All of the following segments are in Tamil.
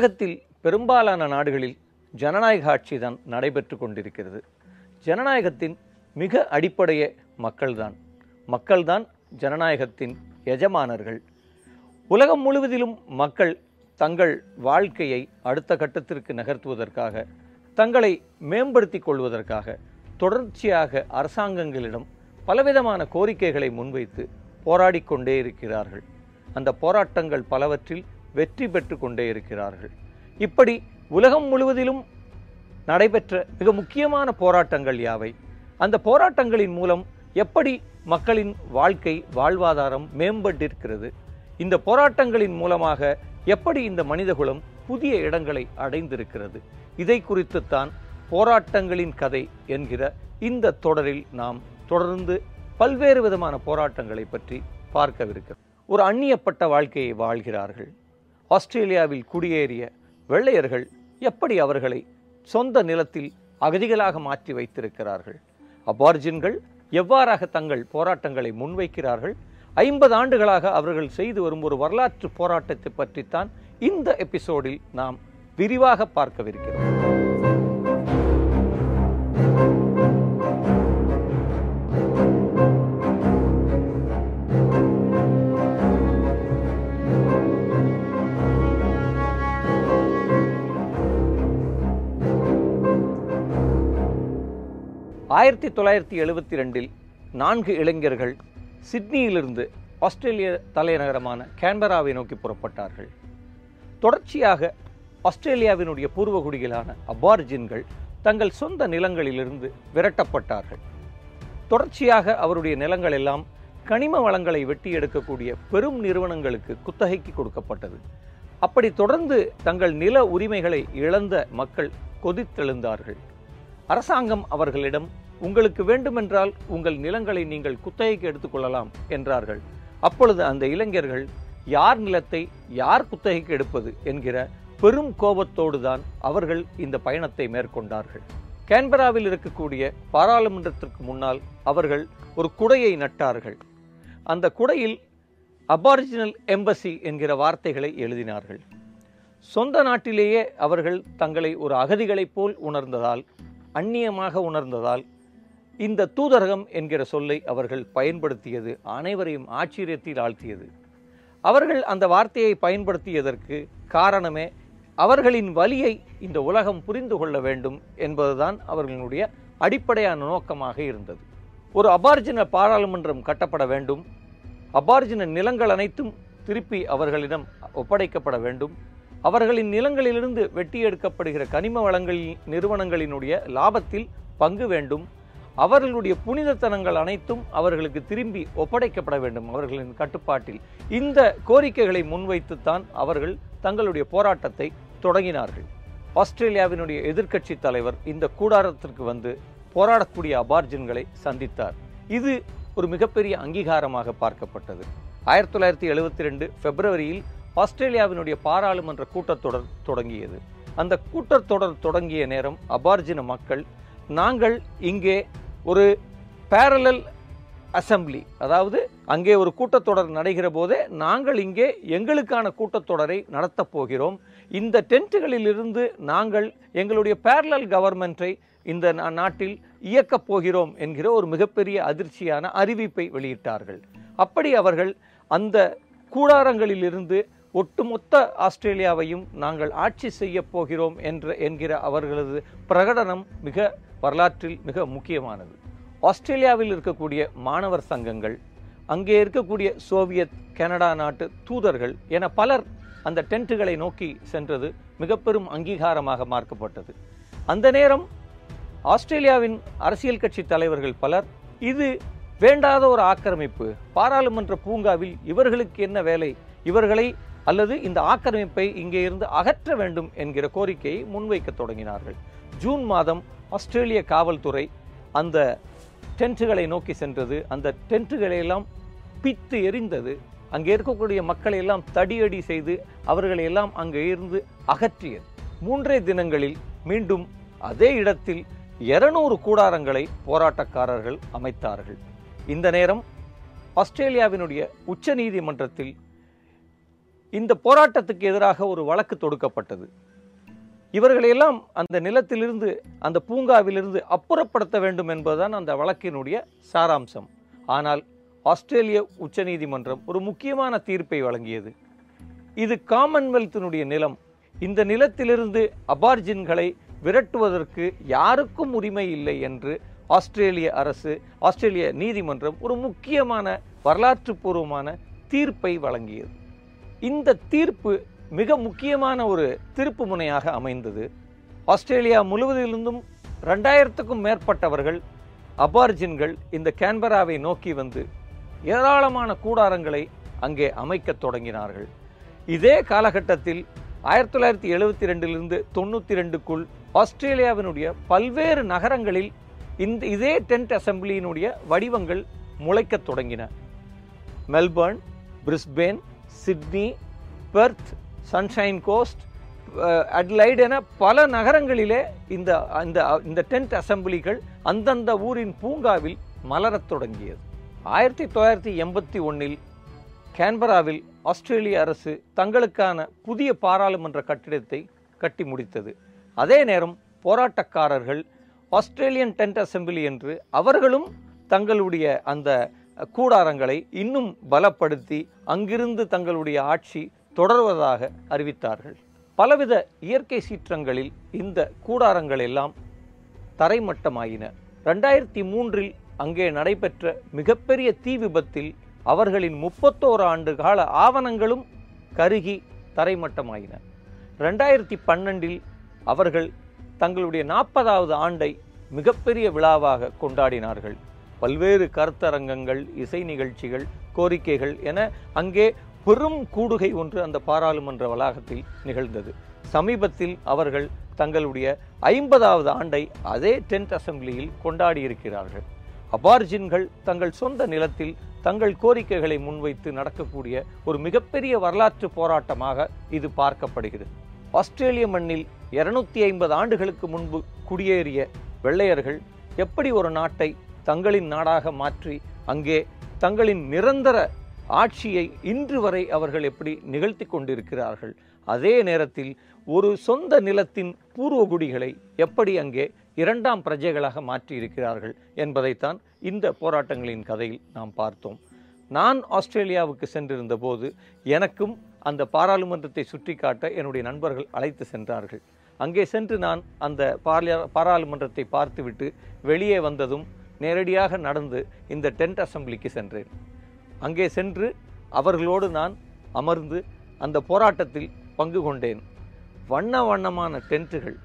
உலகத்தில் பெரும்பாலான நாடுகளில் ஜனநாயக ஆட்சி தான் நடைபெற்று கொண்டிருக்கிறது. ஜனநாயகத்தின் மிக அடிப்படைய மக்கள்தான். மக்கள்தான் ஜனநாயகத்தின் எஜமானர்கள். உலகம் முழுவதிலும் மக்கள் தங்கள் வாழ்க்கையை அடுத்த கட்டத்திற்கு நகர்த்துவதற்காக தங்களை மேம்படுத்திக் கொள்வதற்காக தொடர்ச்சியாக அரசாங்கங்களிடம் பலவிதமான கோரிக்கைகளை முன்வைத்து போராடிக்கொண்டே இருக்கிறார்கள். அந்த போராட்டங்கள் பலவற்றில் வெற்றி பெற்று கொண்டே இருக்கிறார்கள். இப்படி உலகம் முழுவதிலும் நடைபெற்ற மிக முக்கியமான போராட்டங்கள் யாவை? அந்த போராட்டங்களின் மூலம் எப்படி மக்களின் வாழ்க்கை வாழ்வாதாரம் மேம்பட்டிருக்கிறது? இந்த போராட்டங்களின் மூலமாக எப்படி இந்த மனிதகுலம் புதிய இடங்களை அடைந்திருக்கிறது? இதை குறித்துத்தான் போராட்டங்களின் கதை என்கிற இந்த தொடரில் நாம் தொடர்ந்து பல்வேறு விதமான போராட்டங்களை பற்றி பார்க்கவிருக்கிறோம். ஒரு அந்நியப்பட்ட வாழ்க்கையை வாழ்கிறார்கள். ஆஸ்திரேலியாவில் குடியேறிய வெள்ளையர்கள் எப்படி அவர்களை சொந்த நிலத்தில் அகதிகளாக மாற்றி வைத்திருக்கிறார்கள்? அபார்ஜின்கள் எவ்வாறாக தங்கள் போராட்டங்களை முன்வைக்கிறார்கள்? ஐம்பது ஆண்டுகளாக அவர்கள் செய்து வரும் ஒரு வரலாற்று போராட்டத்தை பற்றித்தான் இந்த எபிசோடில் நாம் விரிவாக பார்க்கவிருக்கிறோம். ஆயிரத்தி தொள்ளாயிரத்தி எழுபத்தி ரெண்டில் நான்கு இளைஞர்கள் சிட்னியிலிருந்து ஆஸ்திரேலிய தலைநகரமான கேன்பராவை நோக்கி புறப்பட்டார்கள். தொடர்ச்சியாக ஆஸ்திரேலியாவினுடைய பூர்வகுடிகளான அபார்ஜின்கள் தங்கள் சொந்த நிலங்களிலிருந்து விரட்டப்பட்டார்கள். தொடர்ச்சியாக அவருடைய நிலங்கள் எல்லாம் கனிம வளங்களை வெட்டி எடுக்கக்கூடிய பெரும் நிறுவனங்களுக்கு குத்தகைக்கு கொடுக்கப்பட்டது. அப்படி தொடர்ந்து தங்கள் நில உரிமைகளை இழந்த மக்கள் கொதித்தெழுந்தார்கள். அரசாங்கம் அவர்களிடம் உங்களுக்கு வேண்டுமென்றால் உங்கள் நிலங்களை நீங்கள் குத்தகைக்கு எடுத்துக்கொள்ளலாம் என்றார்கள். அப்பொழுது அந்த இளைஞர்கள் யார் நிலத்தை யார் குத்தகைக்கு எடுப்பது? என்கிற பெரும் கோபத்தோடு தான் அவர்கள் இந்த பயணத்தை மேற்கொண்டார்கள். கேன்பராவில் இருக்கக்கூடிய பாராளுமன்றத்திற்கு முன்னால் அவர்கள் ஒரு குடையை நட்டார்கள். அந்த குடையில் அபாரிஜினல் எம்பசி என்கிற வார்த்தைகளை எழுதினார்கள். சொந்த நாட்டிலேயே அவர்கள் தங்களை ஒரு அகதிகளைப் போல் உணர்ந்ததால் அந்நியமாக உணர்ந்ததால் இந்த தூதரகம் என்கிற சொல்லை அவர்கள் பயன்படுத்தியது அனைவரையும் ஆச்சரியத்தில் ஆழ்த்தியது. அவர்கள் அந்த வார்த்தையை பயன்படுத்தியதற்கு காரணமே அவர்களின் வலியை இந்த உலகம் புரிந்து கொள்ள வேண்டும் என்பதுதான் அவர்களுடைய அடிப்படையான நோக்கமாக இருந்தது. ஒரு அபார்ஜின பாராளுமன்றம் கட்டப்பட வேண்டும். அபார்ஜின நிலங்கள் அனைத்தும் திருப்பி அவர்களிடம் ஒப்படைக்கப்பட வேண்டும். அவர்களின் நிலங்களிலிருந்து வெட்டி எடுக்கப்படுகிற கனிம வளங்களின் நிறுவனங்களினுடைய லாபத்தில் பங்கு வேண்டும். அவர்களுடைய புனிதத்தனங்கள் அனைத்தும் அவர்களுக்கு திரும்பி ஒப்படைக்கப்பட வேண்டும் அவர்களின் கட்டுப்பாட்டில். இந்த கோரிக்கைகளை முன்வைத்துத்தான் அவர்கள் தங்களுடைய போராட்டத்தை தொடங்கினார்கள். ஆஸ்திரேலியாவினுடைய எதிர்க்கட்சி தலைவர் இந்த கூடாரத்திற்கு வந்து போராடக்கூடிய அபார்ஜின்களை சந்தித்தார். இது ஒரு மிகப்பெரிய அங்கீகாரமாக பார்க்கப்பட்டது. ஆயிரத்தி தொள்ளாயிரத்தி எழுபத்தி ரெண்டு பிப்ரவரியில் ஆஸ்திரேலியாவினுடைய பாராளுமன்ற கூட்டத்தொடர் தொடங்கியது. அந்த கூட்டத்தொடர் தொடங்கிய நேரம் அபார்ஜின மக்கள் நாங்கள் இங்கே ஒரு பேரலல் அசம்பிளி அதாவது அங்கே ஒரு கூட்டத்தொடர் நடைகிற போதே நாங்கள் இங்கே எங்களுக்கான கூட்டத்தொடரை நடத்தப் போகிறோம். இந்த டென்ட்டுகளிலிருந்து நாங்கள் எங்களுடைய பேரலல் கவர்மெண்ட்டை இந்த நா- நாட்டில் இயக்கப் போகிறோம் என்கிற ஒரு மிகப்பெரிய அதிர்ச்சியான அறிவிப்பை வெளியிட்டார்கள். அப்படி அவர்கள் அந்த கூடாரங்களிலிருந்து ஒட்டுமொத்த ஆஸ்திரேலியாவையும் நாங்கள் ஆட்சி செய்யப் போகிறோம் என்ற என்கிற அவர்களது பிரகடனம் மிக வரலாற்றில் மிக முக்கியமானது. ஆஸ்திரேலியாவில் இருக்கக்கூடிய மாணவர் சங்கங்கள் அங்கே இருக்கக்கூடிய சோவியத் கனடா நாட்டு தூதர்கள் என பலர் அந்த டென்ட்டுகளை நோக்கி சென்றது மிக பெரும் அங்கீகாரமாக மார்க்கப்பட்டது. அந்த நேரம் ஆஸ்திரேலியாவின் அரசியல் கட்சி தலைவர்கள் பலர் இது வேண்டாத ஒரு ஆக்கிரமிப்பு பாராளுமன்ற பூங்காவில் இவர்களுக்கு என்ன வேலை இவர்களை அல்லது இந்த ஆக்கிரமிப்பை இங்கே இருந்து அகற்ற வேண்டும் என்கிற கோரிக்கையை முன்வைக்க தொடங்கினார்கள். ஜூன் மாதம் ஆஸ்திரேலிய காவல்துறை அந்த டென்ட்டுகளை நோக்கி சென்றது. அந்த டென்ட்டுகளை எல்லாம் பித்து எரிந்தது அங்கே இருக்கக்கூடிய மக்களை எல்லாம் தடியடி செய்து அவர்களை எல்லாம் அங்கே இருந்து அகற்றியது. மூன்றே தினங்களில் மீண்டும் அதே இடத்தில் 200 கூடாரங்களை போராட்டக்காரர்கள் அமைத்தார்கள். இந்த நேரம் ஆஸ்திரேலியாவினுடைய உச்ச நீதிமன்றத்தில் இந்த போராட்டத்துக்கு எதிராக ஒரு வழக்கு தொடுக்கப்பட்டது. இவர்களையெல்லாம் அந்த நிலத்திலிருந்து அந்த பூங்காவிலிருந்து அப்புறப்படுத்த வேண்டும் என்பதுதான் அந்த வழக்கினுடைய சாராம்சம். ஆனால் ஆஸ்திரேலிய உச்சநீதிமன்றம் ஒரு முக்கியமான தீர்ப்பை வழங்கியது. இது காமன்வெல்த்தினுடைய நிலம். இந்த நிலத்திலிருந்து அபார்ஜின்களை விரட்டுவதற்கு யாருக்கும் உரிமை இல்லை என்று ஆஸ்திரேலிய அரசு ஆஸ்திரேலிய நீதிமன்றம் ஒரு முக்கியமான வரலாற்று பூர்வமான தீர்ப்பை வழங்கியது. இந்த தீர்ப்பு மிக முக்கியமான ஒரு திருப்பு முனையாக அமைந்தது. ஆஸ்திரேலியா முழுவதிலிருந்தும் ரெண்டாயிரத்துக்கும் மேற்பட்டவர்கள் அபார்ஜின்கள் இந்த கேன்பராவை நோக்கி வந்து ஏராளமான கூடாரங்களை அங்கே அமைக்கத் தொடங்கினார்கள். இதே காலகட்டத்தில் ஆயிரத்தி தொள்ளாயிரத்தி எழுபத்தி ரெண்டிலிருந்து தொண்ணூற்றி ரெண்டுக்குள் ஆஸ்திரேலியாவினுடைய பல்வேறு நகரங்களில் இந்த இதே டென்ட் அசம்பிளியினுடைய வடிவங்கள் முளைக்கத் தொடங்கின. Melbourne Brisbane Sydney Perth Sunshine Coast Adelaide என பல நகரங்களிலே இந்த இந்த இந்த டென்ட் அசம்பிளிகள் அந்தந்த ஊரின் பூங்காவில் மலரத் தொடங்கியது. ஆயிரத்தி தொள்ளாயிரத்தி எண்பத்தி ஒன்றில் கேன்பராவில் ஆஸ்திரேலிய அரசு தங்களுக்கான புதிய பாராளுமன்ற கட்டிடத்தை கட்டி முடித்தது. அதே நேரம் போராட்டக்காரர்கள் ஆஸ்திரேலியன் டென்ட் அசெம்பிளி என்று அவர்களும் தங்களுடைய அந்த கூடாரங்களை இன்னும் பலப்படுத்தி அங்கிருந்து தங்களுடைய ஆட்சி தொடர்வதாக அறிவித்தார்கள். பலவித இயற்கை சீற்றங்களில் இந்த கூடாரங்கள் எல்லாம் தரைமட்டமாயின. ரெண்டாயிரத்தி மூன்றில் அங்கே நடைபெற்ற மிகப்பெரிய தீ விபத்தில் அவர்களின் முப்பத்தோரு ஆண்டு கால ஆவணங்களும் கருகி தரைமட்டமாயின. ரெண்டாயிரத்தி பன்னெண்டில் அவர்கள் தங்களுடைய நாற்பதாவது ஆண்டை மிகப்பெரிய விழாவாக கொண்டாடினார்கள். பல்வேறு கருத்தரங்கங்கள் இசை நிகழ்ச்சிகள் கோரிக்கைகள் என அங்கே பெரும் கூடுகை ஒன்று அந்த பாராளுமன்ற வளாகத்தில் நிகழ்ந்தது. சமீபத்தில் அவர்கள் தங்களுடைய ஐம்பதாவது ஆண்டை அதே டென்ட் அசம்பிளியில் கொண்டாடியிருக்கிறார்கள். அபார்ஜின்கள் தங்கள் சொந்த நிலத்தில் தங்கள் கோரிக்கைகளை முன்வைத்து நடக்கக்கூடிய ஒரு மிகப்பெரிய வரலாற்று போராட்டமாக இது பார்க்கப்படுகிறது. ஆஸ்திரேலிய மண்ணில் இருநூத்தி ஐம்பது ஆண்டுகளுக்கு முன்பு குடியேறிய வெள்ளையர்கள் எப்படி ஒரு நாட்டை தங்களின் நாடாக மாற்றி அங்கே தங்களின் நிரந்தர ஆட்சியை இன்று வரை அவர்கள் எப்படி நிகழ்த்தி கொண்டிருக்கிறார்கள்? அதே நேரத்தில் ஒரு சொந்த நிலத்தின் பூர்வகுடிகளை எப்படி அங்கே இரண்டாம் பிரஜைகளாக மாற்றியிருக்கிறார்கள் என்பதைத்தான் இந்த போராட்டங்களின் கதையில் நாம் பார்த்தோம். நான் ஆஸ்திரேலியாவுக்கு சென்றிருந்த போது எனக்கும் அந்த பாராளுமன்றத்தை சுற்றி காட்ட என்னுடைய நண்பர்கள் அழைத்து சென்றார்கள். அங்கே சென்று நான் அந்த பாராளுமன்றத்தை பார்த்துவிட்டு வெளியே வந்ததும் நேரடியாக நடந்து இந்த டென்ட் அசம்பிளிக்கு சென்றேன். அங்கே சென்று அவர்களோடு நான் அமர்ந்து அந்த போராட்டத்தில் பங்கு கொண்டேன். வண்ண வண்ணமான டென்ட்டுகள்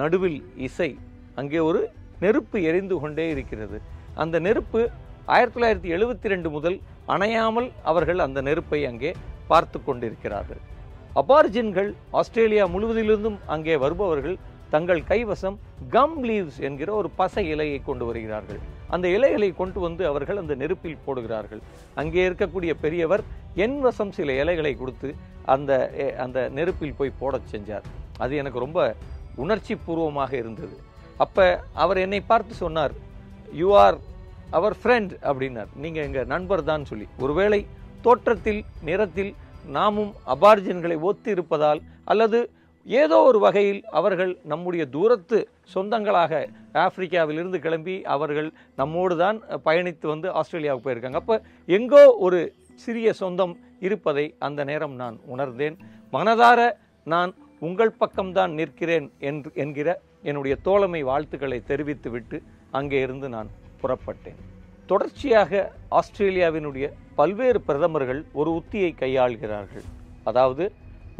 நடுவில் இசை அங்கே ஒரு நெருப்பு எரிந்து கொண்டே இருக்கிறது. அந்த நெருப்பு ஆயிரத்தி தொள்ளாயிரத்தி எழுபத்தி ரெண்டு முதல் அணையாமல் அவர்கள் அந்த நெருப்பை அங்கே பார்த்து கொண்டிருக்கிறார்கள். அபார்ஜின்கள் ஆஸ்திரேலியா முழுவதிலிருந்தும் அங்கே வருபவர்கள் தங்கள் கைவசம் கம் லீவ்ஸ் என்கிற ஒரு பசை இலையை கொண்டு வருகிறார்கள். அந்த இலைகளை கொண்டு வந்து அவர்கள் அந்த நெருப்பில் போடுகிறார்கள். அங்கே இருக்கக்கூடிய பெரியவர் என் வசம் சில இலைகளை கொடுத்து அந்த அந்த நெருப்பில் போய் போடச் செஞ்சார். அது எனக்கு ரொம்ப உணர்ச்சி பூர்வமாக இருந்தது. அப்போ அவர் என்னை பார்த்து சொன்னார் யூ ஆர் அவர் ஃப்ரெண்ட் அப்படின்னார். நீங்கள் எங்கள் நண்பர் தான் சொல்லி. ஒருவேளை தோற்றத்தில் நிறத்தில் நாமும் அபார்ஜின்களை ஒத்து இருப்பதால் அல்லது ஏதோ ஒரு வகையில் அவர்கள் நம்முடைய தூரத்து சொந்தங்களாக ஆப்பிரிக்காவிலிருந்து கிளம்பி அவர்கள் நம்மோடு தான் பயணித்து வந்து ஆஸ்திரேலியாவுக்கு போயிருக்காங்க. அப்போ எங்கோ ஒரு சிறிய சொந்தம் இருப்பதை அந்த நேரம் நான் உணர்ந்தேன். மனதார நான் உங்கள் பக்கம்தான் நிற்கிறேன் என்று என்கிற என்னுடைய தோழமை வாழ்த்துக்களை தெரிவித்துவிட்டு அங்கே இருந்து நான் புறப்பட்டேன். தொடர்ச்சியாக ஆஸ்திரேலியாவினுடைய பல்வேறு பிரதமர்கள் ஒரு உத்தியை கையாள்கிறார்கள். அதாவது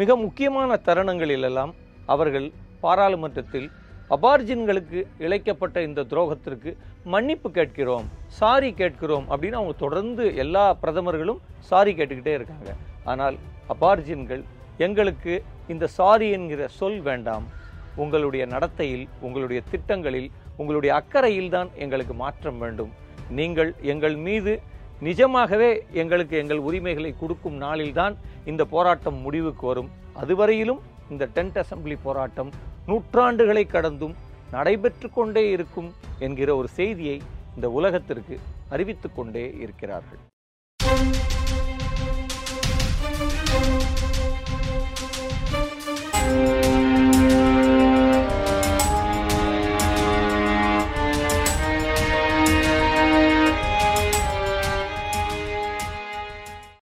மிக முக்கியமான தருணங்களிலெல்லாம் அவர்கள் பாராளுமன்றத்தில் அபார்ஜின்களுக்கு இழைக்கப்பட்ட இந்த துரோகத்திற்கு மன்னிப்பு கேட்கிறோம் சாரி கேட்கிறோம் அப்படின்னு அவங்க தொடர்ந்து எல்லா பிரதமர்களும் சாரி கேட்டுக்கிட்டே இருக்காங்க. ஆனால் அபார்ஜின்கள் எங்களுக்கு இந்த சாரி என்கிற சொல் வேண்டாம். உங்களுடைய நடத்தையில் உங்களுடைய திட்டங்களில் உங்களுடைய அக்கறையில் தான் எங்களுக்கு மாற்றம் வேண்டும். நீங்கள் எங்கள் மீது நிஜமாகவே எங்களுக்கு எங்கள் உரிமைகளை கொடுக்கும் நாளில்தான் இந்த போராட்டம் முடிவுக்கு வரும். அதுவரையிலும் இந்த டென்ட் அசெம்பிளி போராட்டம் நூற்றாண்டுகளை கடந்தும் நடைபெற்று கொண்டே இருக்கும் என்கிற ஒரு செய்தியை இந்த உலகத்திற்கு அறிவித்துக் கொண்டே இருக்கிறார்கள்.